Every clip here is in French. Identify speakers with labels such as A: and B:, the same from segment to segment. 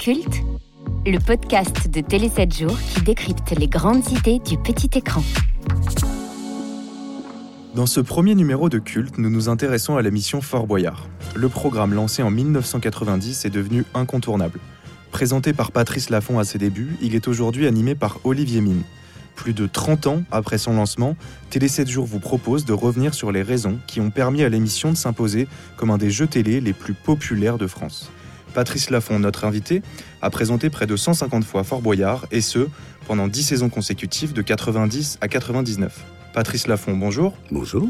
A: Culte, le podcast de Télé 7 jours qui décrypte les grandes idées du petit écran.
B: Dans ce premier numéro de Culte, nous nous intéressons à la mission Fort Boyard. Le programme lancé en 1990 est devenu incontournable. Présenté par Patrice Laffont à ses débuts, il est aujourd'hui animé par Olivier Mine. Plus de 30 ans après son lancement, Télé 7 jours vous propose de revenir sur les raisons qui ont permis à l'émission de s'imposer comme un des jeux télé les plus populaires de France. Patrice Laffont, notre invité, a présenté près de 150 fois Fort Boyard, et ce, pendant 10 saisons consécutives de 90 à 99. Patrice Laffont, bonjour.
C: Bonjour.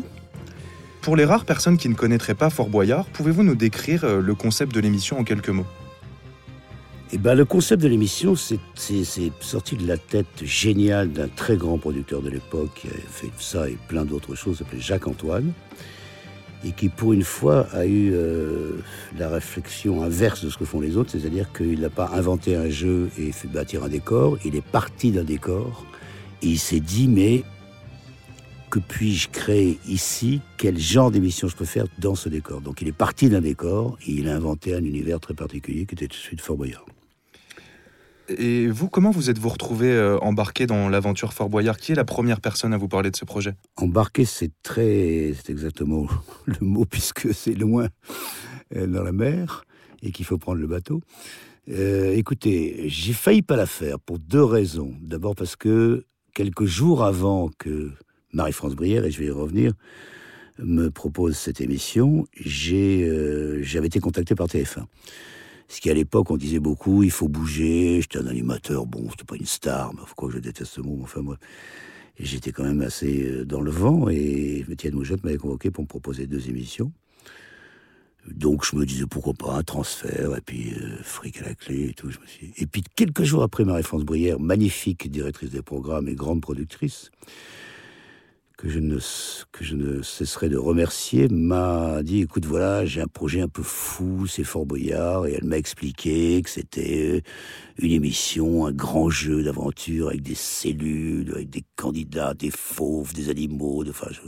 B: Pour les rares personnes qui ne connaîtraient pas Fort Boyard, pouvez-vous nous décrire euh, le concept de l'émission en quelques mots?
C: Eh ben, le concept de l'émission, c'est c'est sorti de la tête géniale d'un très grand producteur de l'époque qui a fait ça et plein d'autres choses, s'appelait Jacques Antoine, et qui pour une fois a eu euh, la réflexion inverse de ce que font les autres, c'est-à-dire qu'il n'a pas inventé un jeu et fait bâtir un décor, il est parti d'un décor, et il s'est dit, mais que puis-je créer ici? Quel genre d'émission je peux faire dans ce décor? Donc il est parti d'un décor et il a inventé un univers très particulier qui était celui de Fort Boyard.
B: Et vous, comment vous êtes-vous retrouvé euh, embarqué dans l'aventure Fort Boyard? Qui est la première personne à vous parler de ce projet?
C: Embarqué, c'est très, c'est exactement le mot puisque c'est loin euh, dans la mer et qu'il faut prendre le bateau. Euh, écoutez, j'ai failli pas la faire pour deux raisons. D'abord parce que quelques jours avant que Marie-France Brière, et je vais y revenir, me propose cette émission, j'avais été contacté par TF1. Ce qui à l'époque on disait beaucoup, il faut bouger, j'étais un animateur, bon, c'était pas une star, mais quoi je déteste ce mot, enfin moi. J'étais quand même assez euh, dans le vent et Étienne Moujotte m'avait convoqué pour me proposer deux émissions. Donc je me disais pourquoi pas un transfert et puis euh, fric à la clé et tout. Je me suis... Et puis quelques jours après Marie-France Brière, magnifique directrice des programmes et grande productrice, que je ne, cesserai de remercier, m'a dit, écoute, voilà, j'ai un projet un peu fou, c'est Fort Boyard, et elle m'a expliqué que c'était une émission, un grand jeu d'aventure avec des cellules, avec des candidats, des fauves, des animaux, de, enfin, je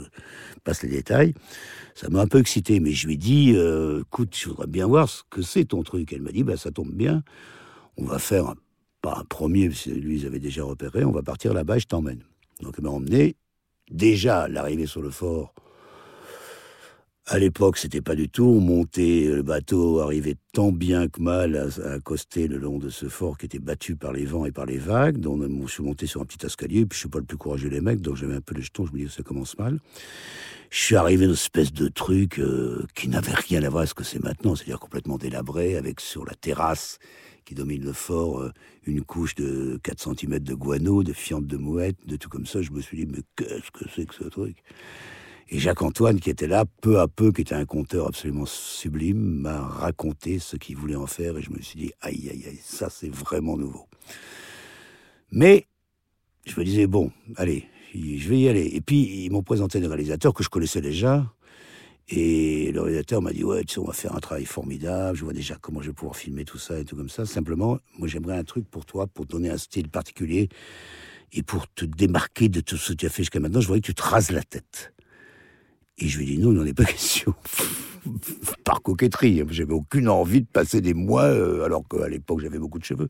C: passe les détails. Ça m'a un peu excité, mais je lui ai dit, euh, écoute, je voudrais bien voir ce que c'est ton truc. Elle m'a dit, bah, ça tombe bien, on va faire, un, pas un premier, parce que lui, ils avaient déjà repéré, on va partir là-bas, je t'emmène. Donc, elle m'a emmené, déjà l'arrivée sur le fort, à l'époque, c'était pas du tout. On montait le bateau, arrivait tant bien que mal à, accoster le long de ce fort qui était battu par les vents et par les vagues. Donc, je suis monté sur un petit escalier, puis je suis pas le plus courageux des mecs, donc j'avais un peu les jetons. Je me dis ça commence mal. Je suis arrivé dans une espèce de truc euh, qui n'avait rien à voir avec ce que c'est maintenant, c'est-à-dire complètement délabré, avec sur la terrasse qui domine le fort, euh, une couche de 4 cm de guano, de fientes de mouette, de tout comme ça. Je me suis dit, mais qu'est-ce que c'est que ce truc? Et Jacques-Antoine, qui était là, peu à peu, qui était un conteur absolument sublime, m'a raconté ce qu'il voulait en faire, et je me suis dit, aïe, aïe, aïe, ça c'est vraiment nouveau. Mais, je me disais, bon, allez, je vais y aller. Et puis, ils m'ont présenté des réalisateurs que je connaissais déjà, et le réalisateur m'a dit ouais, tu sais, on va faire un travail formidable. Je vois déjà comment je vais pouvoir filmer tout ça et tout comme ça. Simplement, moi, j'aimerais un truc pour toi, pour donner un style particulier et pour te démarquer de tout ce que tu as fait jusqu'à maintenant. Je voudrais que tu te rases la tête. Et je lui ai dit non, il n'en est pas question. Par coquetterie, j'avais aucune envie de passer des mois, euh, alors qu'à l'époque j'avais beaucoup de cheveux,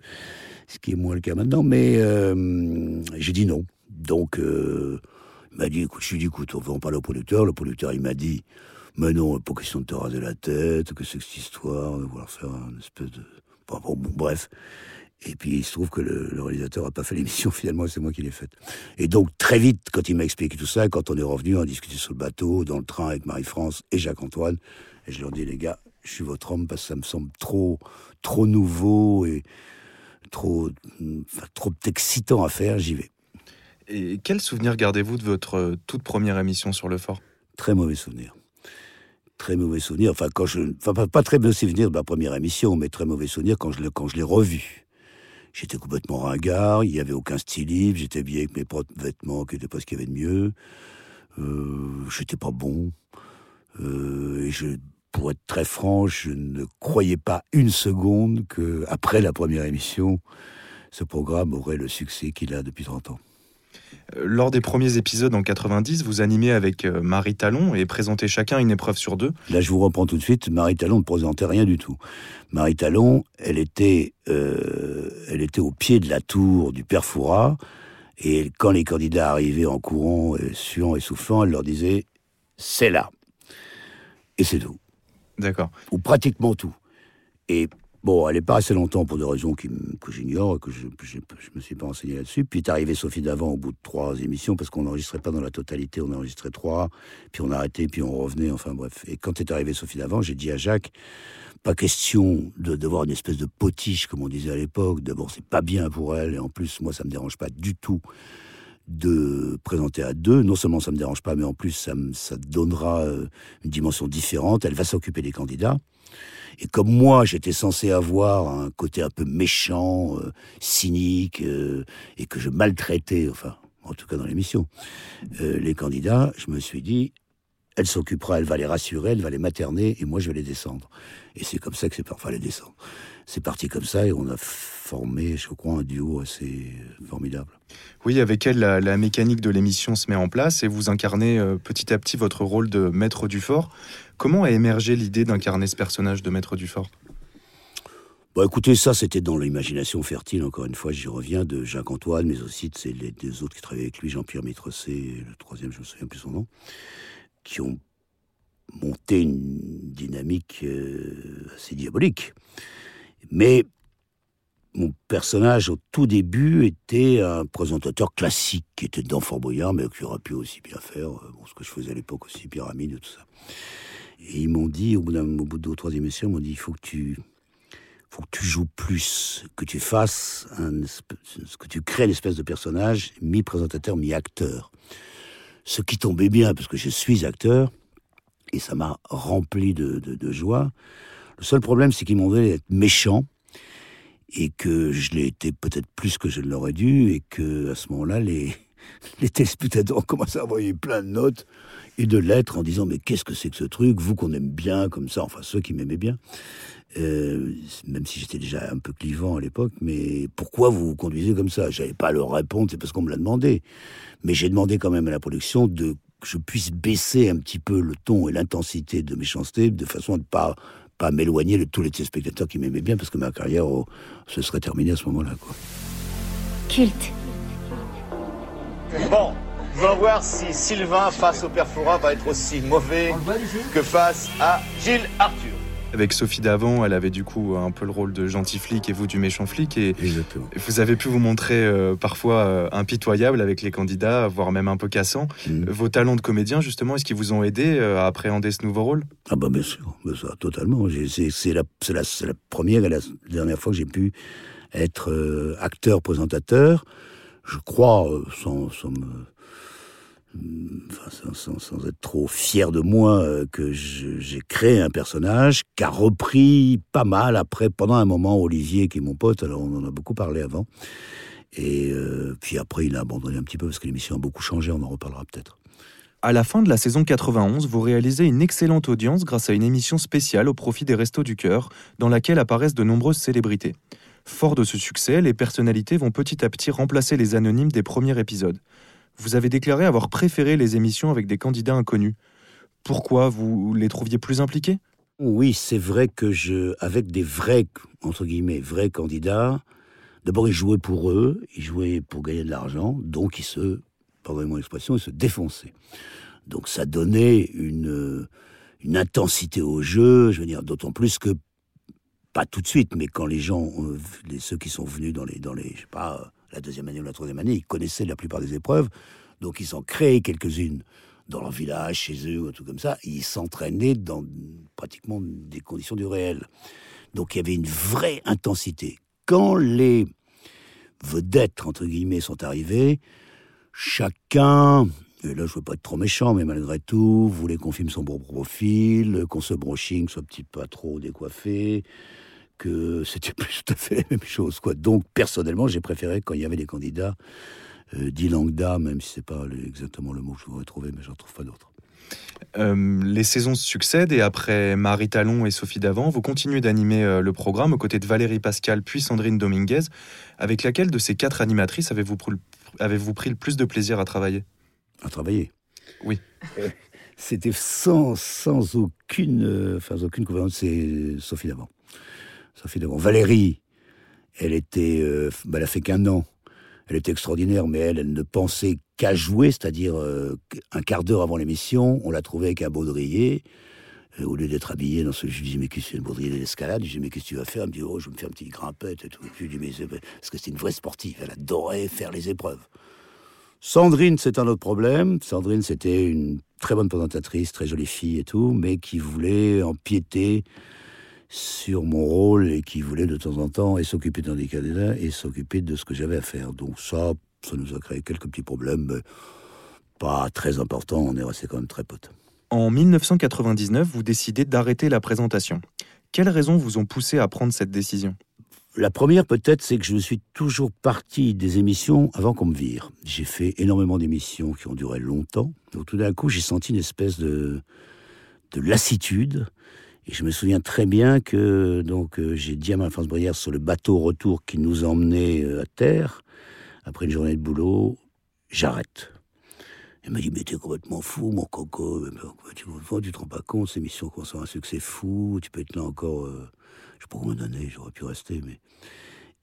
C: ce qui est moins le cas maintenant. Mais euh, j'ai dit non. Donc, euh, il m'a dit, écoute, je lui ai dit, écoute, on va en parler au producteur. Le producteur, il m'a dit, mais non, pas question de te raser la tête, que c'est que cette histoire, de vouloir faire une espèce de... Bon, bon, bon bref. Et puis il se trouve que le, le réalisateur n'a pas fait l'émission, finalement, c'est moi qui l'ai faite. Et donc, très vite, quand il m'a expliqué tout ça, quand on est revenu, on a discuté sur le bateau, dans le train avec Marie-France et Jacques-Antoine, et je leur dis, les gars, je suis votre homme parce que ça me semble trop, trop nouveau et trop, enfin, trop excitant à faire, j'y vais.
B: Et quel souvenir gardez-vous de votre toute première émission sur le fort?
C: Très mauvais souvenir très mauvais souvenir. Enfin, quand je, enfin, pas, très mauvais souvenir de ma première émission, mais très mauvais souvenir quand je l'ai, revu. J'étais complètement ringard, il n'y avait aucun style j'étais bien avec mes propres vêtements, qui n'étaient pas ce qu'il y avait de mieux. Euh, j'étais pas bon. Euh, et je, pour être très franc, je ne croyais pas une seconde que, après la première émission, ce programme aurait le succès qu'il a depuis 30 ans.
B: Euh, lors des premiers épisodes en 90, vous animez avec euh, Marie Talon et présentez chacun une épreuve sur deux.
C: Là, je vous reprends tout de suite. Marie Talon ne présentait rien du tout. Marie Talon, elle était, euh, elle était au pied de la tour du Père. Et quand les candidats arrivaient en courant, suant et soufflant, elle leur disait C'est là. Et c'est tout.
B: D'accord.
C: Ou pratiquement tout. Et Bon, elle n'est pas assez longtemps pour des raisons que j'ignore, que je ne me suis pas renseigné là-dessus. Puis est arrivé Sophie Davant au bout de trois émissions, parce qu'on n'enregistrait pas dans la totalité, on enregistrait trois, puis on arrêtait, puis on revenait, enfin bref. Et quand est arrivé Sophie Davant, j'ai dit à Jacques, pas question de d'avoir une espèce de potiche, comme on disait à l'époque. D'abord, c'est pas bien pour elle, et en plus, moi, ça me dérange pas du tout de présenter à deux. Non seulement ça me dérange pas, mais en plus, ça, me, ça donnera euh, une dimension différente. Elle va s'occuper des candidats. Et comme moi, j'étais censé avoir un côté un peu méchant, euh, cynique, euh, et que je maltraitais, enfin, en tout cas dans l'émission, les candidats, je me suis dit, elle s'occupera, elle va les rassurer, elle va les materner, et moi je vais les descendre. Et c'est comme ça que c'est parfois les descendre. C'est parti comme ça, et on a formé, je crois, un duo assez formidable.
B: Oui, avec elle, la, mécanique de l'émission se met en place, et vous incarnez petit à petit votre rôle de maître du fort. Comment a émergé l'idée d'incarner ce personnage de Maître Dufort
C: Bon, écoutez, ça, c'était dans l'imagination fertile, encore une fois, j'y reviens, de Jacques Antoine, mais aussi de les deux autres qui travaillaient avec lui, Jean-Pierre Métrecé, le troisième, je ne me souviens plus son nom, qui ont monté une dynamique euh, assez diabolique. Mais mon personnage, au tout début, était un présentateur classique, qui était dans Fort Boyard, mais qui aurait pu aussi bien faire euh, ce que je faisais à l'époque aussi, Pyramide et tout ça. Et ils m'ont dit, au bout, de deux ou trois ils m'ont dit, il faut que tu, joues plus, que tu fasses que tu crées une espèce de personnage, mi-présentateur, mi-acteur. Ce qui tombait bien, parce que je suis acteur, et ça m'a rempli de, de, joie. Le seul problème, c'est qu'ils m'ont donné d'être méchant, et que je l'ai été peut-être plus que je ne l'aurais dû, et que à ce moment-là, les, les téléspectateurs ont commencé à envoyer plein de notes et de lettres en disant mais qu'est-ce que c'est que ce truc, vous qu'on aime bien comme ça, enfin ceux qui m'aimaient bien, euh, même si j'étais déjà un peu clivant à l'époque, mais pourquoi vous vous conduisez comme ça? J'avais pas à leur répondre, c'est parce qu'on me l'a demandé. Mais j'ai demandé quand même à la production de que je puisse baisser un petit peu le ton et l'intensité de méchanceté de façon à ne pas pas m'éloigner de tous les téléspectateurs qui m'aimaient bien parce que ma carrière oh, se serait terminée à ce moment-là. Quoi.
A: Culte.
D: Bon, on va voir si Sylvain face au père va être aussi mauvais que face à Gilles Arthur.
B: Avec Sophie Davant, elle avait du coup un peu le rôle de gentil flic et vous du méchant flic. Et vous avez pu vous montrer euh, parfois euh, impitoyable avec les candidats, voire même un peu cassant. Mm. Vos talents de comédien, justement, est-ce qu'ils vous ont aidé euh, à appréhender ce nouveau rôle?
C: Ah bah bien sûr, totalement. C'est la, la, la, première et la dernière fois que j'ai pu être acteur-présentateur. Je crois, sans, sans être trop fier de moi, euh, que j'ai créé un personnage qui a repris pas mal après, pendant un moment, Olivier, qui est mon pote, alors on en a beaucoup parlé avant. Et euh, puis après, il a abandonné un petit peu parce que l'émission a beaucoup changé, on en reparlera peut-être.
B: À la fin de la saison 91, vous réalisez une excellente audience grâce à une émission spéciale au profit des Restos du Cœur, dans laquelle apparaissent de nombreuses célébrités. Fort de ce succès, les personnalités vont petit à petit remplacer les anonymes des premiers épisodes vous avez déclaré avoir préféré les émissions avec des candidats inconnus. Pourquoi Vous les trouviez plus impliqués?
C: Oui, c'est vrai que je, avec des vrais, entre guillemets, vrais candidats, d'abord ils jouaient pour eux, ils jouaient pour gagner de l'argent, donc ils se, pardonnez mon expression, ils se défonçaient. Donc ça donnait une, une intensité au jeu, je veux dire, d'autant plus que pas tout de suite, mais quand les gens, les, ceux qui sont venus dans les, dans les, je sais pas, la deuxième année ou la troisième année, ils connaissaient la plupart des épreuves, donc ils en créaient quelques-unes dans leur village, chez eux, ou tout comme ça. ils s'entraînaient dans pratiquement des conditions du réel. Donc il y avait une vraie intensité. Quand les vedettes, entre guillemets, sont arrivées, chacun Et là, je veux pas être trop méchant, mais malgré tout, voulez qu'on filme son bon profil, qu'on se brushing soit petit pas trop décoiffé, que c'était plus tout à fait la même chose, quoi. Donc, personnellement, j'ai préféré quand il y avait des candidats euh, dit Langda, même si c'est pas exactement le mot que je voudrais trouver, mais j'en trouve pas d'autres.
B: Euh, les saisons se succèdent et après Marie Talon et Sophie Davant, vous continuez d'animer euh, le programme aux côtés de Valérie Pascal puis Sandrine Dominguez. Avec laquelle de ces quatre animatrices avez-vous pris, avez pris le plus de plaisir à travailler?
C: À travailler?
B: Oui.
C: C'était sans, sans aucune, enfin, aucune c'est Sophie Davant. Sophie Davant. Valérie, elle était, bah, elle a fait qu'un an elle était extraordinaire, mais elle, elle ne pensait qu'à jouer, c'est-à-dire euh, un quart d'heure avant l'émission, on l'a trouvée avec un baudrier. Euh, au lieu d'être habillée dans ce, je lui dis mais qu'est-ce que c'est un baudrier d'escalade Je lui dis mais qu'est-ce que tu vas faire? Elle me dit oh je vais me faire une petite grimpette et tout. Je lui mais parce que c'est une vraie sportive, elle adorait faire les épreuves. Sandrine, c'est un autre problème. Sandrine, c'était une très bonne présentatrice, très jolie fille et tout, mais qui voulait empiéter sur mon rôle et qui voulait de temps en temps et s'occuper d'un des candidats et s'occuper de ce que j'avais à faire. Donc ça, ça nous a créé quelques petits problèmes, mais pas très importants. On est resté quand même très potes.
B: En 1999, vous décidez d'arrêter la présentation. Quelles raisons vous ont poussé à prendre cette décision?
C: La première, peut-être, c'est que je suis toujours parti des émissions avant qu'on me vire. J'ai fait énormément d'émissions qui ont duré longtemps. Donc tout d'un coup, j'ai senti une espèce de, de lassitude et je me souviens très bien que donc euh, j'ai dit à ma France Brière sur le bateau retour qui nous emmenait euh, à terre, après une journée de boulot, j'arrête. Elle m'a dit, mais t'es complètement fou, mon coco. Tu, te rends pas compte, ces émissions sont un succès fou, tu peux être là encore, euh, je sais pas combien d'années, j'aurais pu rester, mais.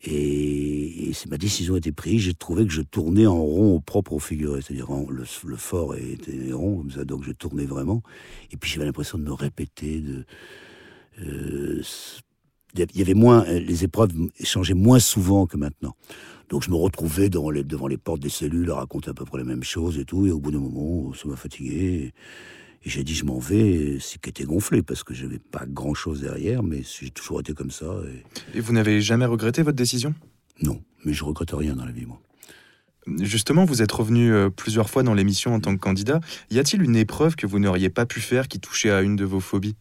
C: Et, et ma décision a été prise, j'ai trouvé que je tournais en rond au propre au figuré, c'est-à-dire le, fort était rond comme ça, donc je tournais vraiment. Et puis j'avais l'impression de me répéter, de, euh, il y avait moins, les épreuves changeaient moins souvent que maintenant. Donc je me retrouvais devant les, portes des cellules à raconter à peu près les mêmes choses et tout. Et au bout d'un moment, ça m'a fatigué. J'ai dit, je m'en vais, c'est qui était gonflé, parce que j'avais pas grand chose derrière, mais j'ai toujours été comme ça.
B: Et, vous n'avez jamais regretté votre décision?
C: Non, mais je regrette rien dans la vie, moi.
B: Justement, vous êtes revenu euh, plusieurs fois dans l'émission en tant que candidat. Y a-t-il une épreuve que vous n'auriez pas pu faire qui touchait à une de vos phobies?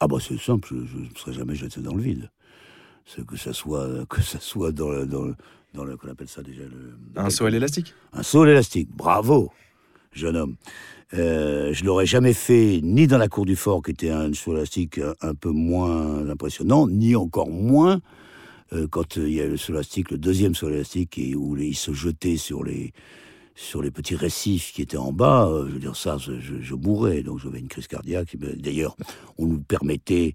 C: Ah bah c'est simple, je ne serais jamais jeté dans le vide. C'est que ça soit que ça soit dans le, dans dans le qu'on appelle ça déjà le
B: un saut à l'élastique?
C: Un saut à l'élastique. Bravo, jeune homme. Euh, je l'aurais jamais fait ni dans la cour du fort, qui était un solastique un peu moins impressionnant, ni encore moins euh, quand il y a le solastique, le deuxième solastique, où il se jetait sur les sur les petits récifs qui étaient en bas. Euh, je veux dire ça, je, je mourrais, donc j'avais une crise cardiaque. D'ailleurs, on nous permettait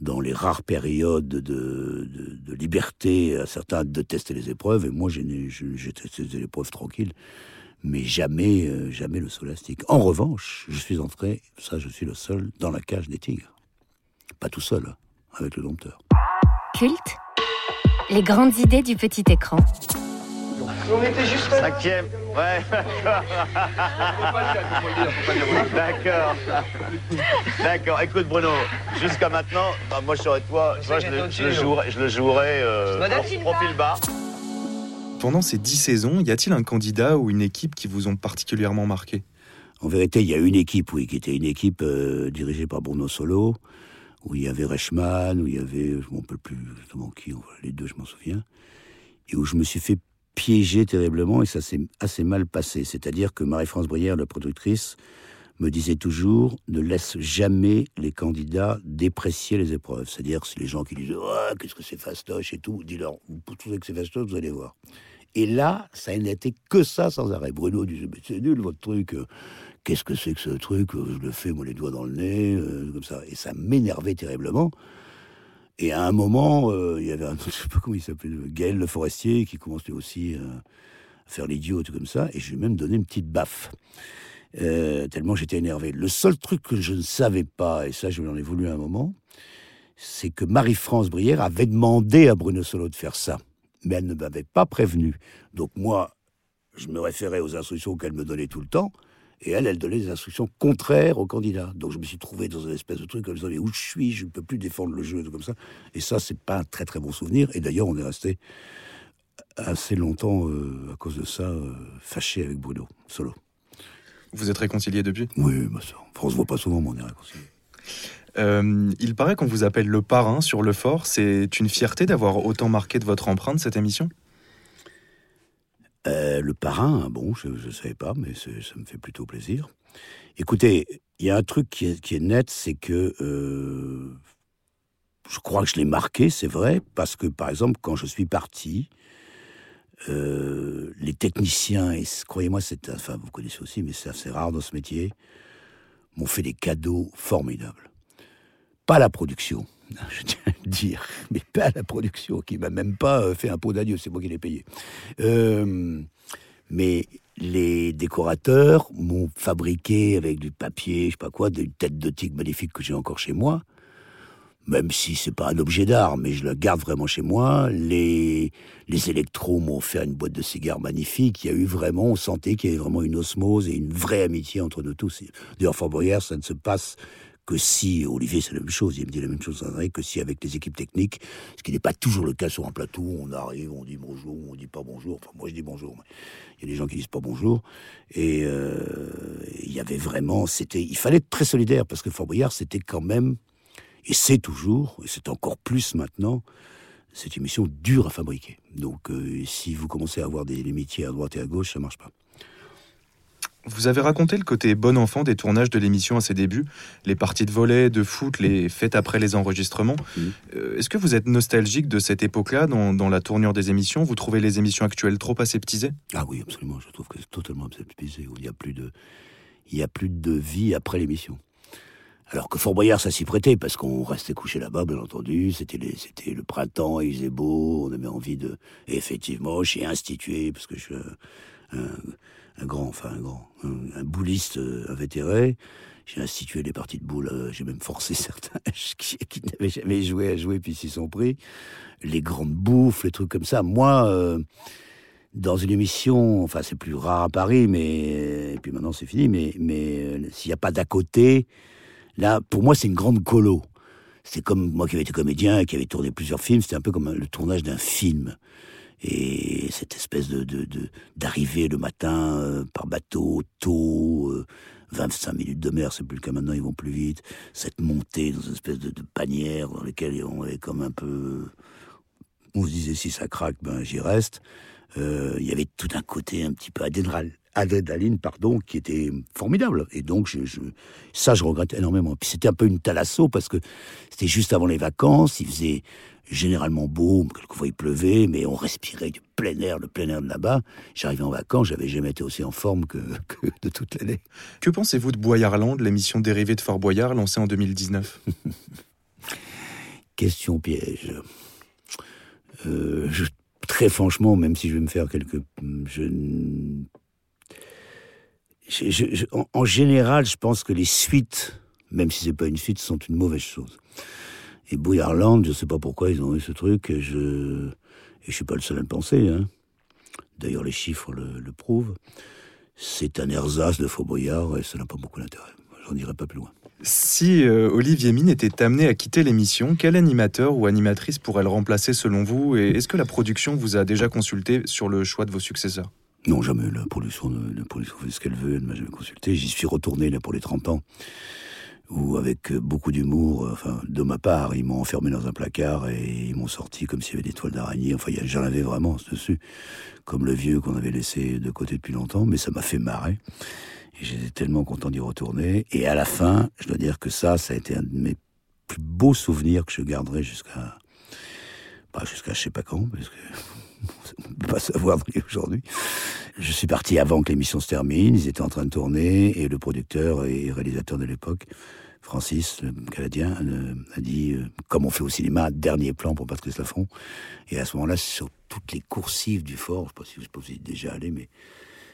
C: dans les rares périodes de, de, de, liberté à certains de tester les épreuves, et moi j'ai testé les épreuves tranquilles mais jamais, euh, jamais le solastique. En revanche, je suis entré, ça je suis le seul, dans la cage des tigres. Pas tout seul, hein, avec le dompteur.
A: Culte Les grandes idées du petit écran.
D: On était juste cinquième. Ouais, d'accord. d'accord. Écoute Bruno, jusqu'à maintenant, bah, moi je serais toi, je, le, je, le jouerais, je le jouerais euh, profil bas.
B: Pendant ces dix saisons, y a-t-il un candidat ou une équipe qui vous ont particulièrement marqué?
C: En vérité, il y a une équipe, oui, qui était une équipe euh, dirigée par Bruno Solo, où il y avait Reichmann, où il y avait, je ne me rappelle plus exactement qui, les deux, je m'en souviens, et où je me suis fait piéger terriblement, et ça s'est assez mal passé. C'est-à-dire que Marie-France Brière, la productrice, me disait toujours ne laisse jamais les candidats déprécier les épreuves. C'est-à-dire, si les gens qui disent oh, qu'est-ce que c'est fastoche et tout, dis-leur vous trouvez que c'est fastoche, vous allez voir. Et là, ça n'était que ça sans arrêt. Bruno disait, c'est nul votre truc. Euh, qu'est-ce que c'est que ce truc Je le fais, moi, les doigts dans le nez, euh, comme ça. Et ça m'énervait terriblement. Et à un moment, euh, il y avait un, je sais pas comment il s'appelait, Gaël le forestier, qui commençait aussi à faire l'idiot, tout comme ça. Et je lui ai même donné une petite baffe. Tellement j'étais énervé. Le seul truc que je ne savais pas, et ça je lui en ai voulu un moment, c'est que Marie-France Brière avait demandé à Bruno Solo de faire ça mais elle ne m'avait pas prévenu. Donc moi, je me référais aux instructions qu'elle me donnait tout le temps, et elle, elle donnait des instructions contraires au candidat. Donc je me suis trouvé dans un espèce de truc comme ça, mais où je suis, je ne peux plus défendre le jeu, comme ça. Et ça, c'est pas un très très bon souvenir. Et d'ailleurs, on est resté assez longtemps, euh, à cause de ça, euh, fâché avec Bruno, solo.
B: Vous êtes réconcilié depuis?
C: Oui, ma soeur. Enfin, on se voit pas souvent, mais on est réconcilié.
B: Euh, il paraît qu'on vous appelle le parrain sur le fort. C'est une fierté d'avoir autant marqué de votre empreinte cette émission?
C: Euh, Le parrain, bon, je ne savais pas, mais ça me fait plutôt plaisir. Écoutez, il y a un truc qui est, net, c'est que euh, je crois que je l'ai marqué, c'est vrai, parce que par exemple, quand je suis parti, les techniciens, et croyez-moi, c'est, enfin, vous connaissez aussi, mais c'est assez rare dans ce métier, m'ont fait des cadeaux formidables pas la production, je tiens à le dire, mais pas la production, qui m'a même pas euh, fait un pot d'adieu, c'est moi qui l'ai payé. Euh, mais les décorateurs m'ont fabriqué avec du papier, je sais pas quoi, des têtes de tigre magnifiques que j'ai encore chez moi. Même si c'est pas un objet d'art, mais je le garde vraiment chez moi. Les, électros m'ont fait une boîte de cigares magnifique. Il y a eu vraiment, on sentait qu'il y avait vraiment une osmose et une vraie amitié entre nous tous. D'ailleurs, Fort Boyard, ça ne se passe que si, Olivier c'est la même chose, il me dit la même chose, que si avec les équipes techniques, ce qui n'est pas toujours le cas sur un plateau, on arrive, on dit bonjour, on dit pas bonjour, enfin moi je dis bonjour, mais il y a des gens qui disent pas bonjour, et euh, il y avait vraiment, c'était, il fallait être très solidaire, parce que Fort Boyard c'était quand même, et c'est toujours, et c'est encore plus maintenant, cette émission dure à fabriquer. Donc euh, si vous commencez à avoir des limitiers à droite et à gauche, ça marche pas.
B: Vous avez raconté le côté bon enfant des tournages de l'émission à ses débuts, les parties de volet, de foot, les fêtes après les enregistrements. Euh, est-ce que vous êtes nostalgique de cette époque-là, dans, la tournure des émissions? Vous trouvez les émissions actuelles trop aseptisées?
C: Ah oui, absolument. Je trouve que c'est totalement aseptisé. Il n'y a plus de, il y a plus de vie après l'émission. Alors que Fort Boyard, ça s'y prêtait parce qu'on restait couché là-bas, bien entendu. C'était le printemps, il faisait beau, on avait envie de. Effectivement, j'ai institué parce que je suis un un grand, enfin un grand, un, bouliste euh, invétéré. J'ai institué des parties de boules, euh, j'ai même forcé certains qui, n'avaient jamais joué à jouer, puis s'y sont pris. Les grandes bouffes, les trucs comme ça. Moi, euh, dans une émission, enfin c'est plus rare à Paris, mais et puis maintenant c'est fini, mais, mais s'il n'y a pas d'à côté, là, pour moi c'est une grande colo. C'est comme moi qui avais été comédien, qui avait tourné plusieurs films, c'était un peu comme le tournage d'un film. Et cette espèce de d'arriver le matin euh, par bateau, tôt, 25 euh, minutes de mer, c'est plus le cas maintenant, ils vont plus vite. Cette montée dans une espèce de, de panière dans laquelle on est comme un peu... On se disait si ça craque, ben j'y reste. Euh, il y avait tout un côté un petit peu adrénaline, pardon, qui était formidable. Et donc, je, je, ça, je regrette énormément. Puis c'était un peu une talasso parce que c'était juste avant les vacances. Il faisait généralement beau, quelquefois il pleuvait, mais on respirait du plein air, le plein air de là-bas. J'arrivais en vacances, j'avais jamais été aussi en forme que, de toute l'année.
B: Que pensez-vous de Boyarland, l'émission dérivée de Fort Boyard, lancée en 2019
C: Question piège. Euh, très franchement, même si je vais me faire quelques... Je, en, général, je pense que les suites, même si c'est pas une suite, sont une mauvaise chose. Et Bouillarland, je sais pas pourquoi ils ont eu ce truc, et je ne suis pas le seul à le penser. Hein. D'ailleurs, les chiffres le, prouvent. C'est un ersatz de Faux Boyard, et ça n'a pas beaucoup d'intérêt. J'en dirai pas plus loin.
B: Si euh, Olivier Mine était amené à quitter l'émission, quel animateur ou animatrice pourrait le remplacer selon vous Et est-ce que la production vous a déjà consulté sur le choix de vos successeurs?
C: Non, jamais. La production, la production fait ce qu'elle veut, elle ne m'a jamais consulté. J'y suis retourné là, pour les 30 ans où avec beaucoup d'humour, euh, enfin de ma part, ils m'ont enfermé dans un placard et ils m'ont sorti comme s'il y avait des toiles d'araignée. Enfin, j'en avais vraiment dessus, comme le vieux qu'on avait laissé de côté depuis longtemps, mais ça m'a fait marrer. Et j'étais tellement content d'y retourner. Et à la fin, je dois dire que ça, ça a été un de mes plus beaux souvenirs que je garderai jusqu'à, pas jusqu'à je sais pas quand, parce que on ne peut pas savoir aujourd'hui. Je suis parti avant que l'émission se termine. Ils étaient en train de tourner et le producteur et réalisateur de l'époque Francis, le Canadien, a dit, euh, comme on fait au cinéma, dernier plan pour Patrice Laffont. Et à ce moment-là, sur toutes les coursives du fort, je ne sais pas si vous êtes déjà allé, mais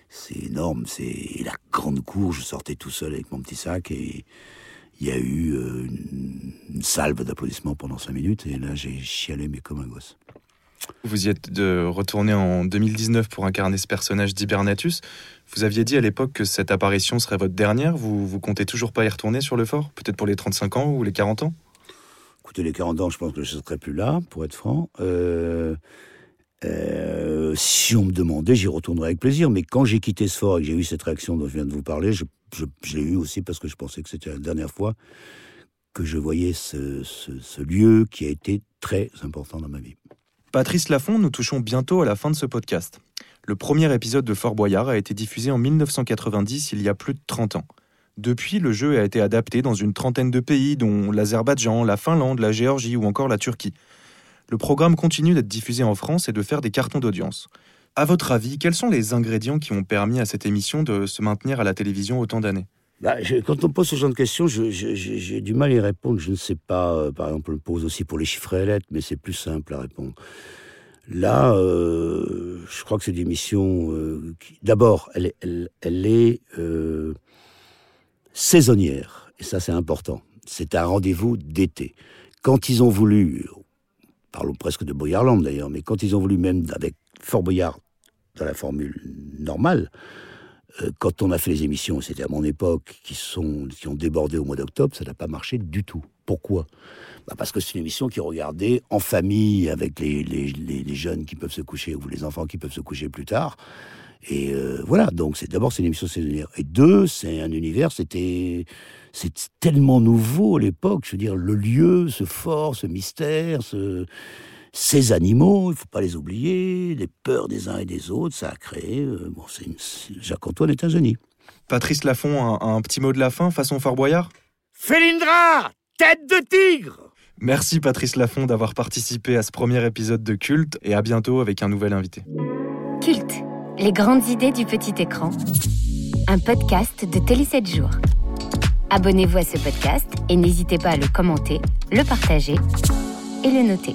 C: c'est énorme. C'est la grande cour. Je sortais tout seul avec mon petit sac et il y a eu euh, une, salve d'applaudissements pendant cinq minutes. Et là, j'ai chialé, mais comme un gosse.
B: Vous y êtes de retourné en 2019 pour incarner ce personnage d'Hibernatus. Vous aviez dit à l'époque que cette apparition serait votre dernière. Vous, vous comptez toujours pas y retourner sur le fort? Peut-être pour les 35 ans ou les 40 ans?
C: Écoutez, les 40 ans, je pense que je ne serai plus là, pour être franc. Euh, Euh, si on me demandait, j'y retournerais avec plaisir. Mais quand j'ai quitté ce fort et que j'ai eu cette réaction dont je viens de vous parler, je, l'ai eu aussi parce que je pensais que c'était la dernière fois que je voyais ce, ce, lieu qui a été très important dans ma vie.
B: Patrice Laffont, nous touchons bientôt à la fin de ce podcast. Le premier épisode de Fort Boyard a été diffusé en 1990, il y a plus de 30 ans. Depuis, le jeu a été adapté dans une trentaine de pays, dont l'Azerbaïdjan, la Finlande, la Géorgie ou encore la Turquie. Le programme continue d'être diffusé en France et de faire des cartons d'audience. À votre avis, quels sont les ingrédients qui ont permis à cette émission de se maintenir à la télévision autant d'années?
C: Bah, quand on pose ce genre de questions, j'ai du mal à y répondre. Je ne sais pas. Euh, par exemple, on le pose aussi pour les chiffres et lettres, mais c'est plus simple à répondre. Là, euh, je crois que c'est une émission euh, d'abord, elle, est saisonnière. Et ça, c'est important. C'est un rendez-vous d'été. Quand ils ont voulu, parlons presque de Boyarland d'ailleurs, mais quand ils ont voulu même avec Fort Boyard dans la formule normale, euh, quand on a fait les émissions, c'était à mon époque, qui, sont, qui ont débordé au mois d'octobre, ça n'a pas marché du tout. Pourquoi? Bah Parce que c'est une émission qui est regardée en famille, avec les, les, les, jeunes qui peuvent se coucher, ou les enfants qui peuvent se coucher plus tard. Et euh, voilà, donc c'est d'abord c'est une émission saisonnière. Et deux, c'est un univers, c'était c'est tellement nouveau à l'époque. Je veux dire, le lieu, ce fort, ce mystère, ce, ces animaux, il ne faut pas les oublier, les peurs des uns et des autres, ça a créé. Euh, bon, Jacques-Antoine est un génie.
B: Patrice Laffont, un, un, petit mot de la fin façon Fort Boyard?
C: Félindra, tête de tigre
B: Merci Patrice Laffont d'avoir participé à ce premier épisode de Culte et à bientôt avec un nouvel invité.
A: Les grandes idées du petit écran. Un podcast de Télé 7 jours. Abonnez-vous à ce podcast et n'hésitez pas à le commenter, le partager et le noter.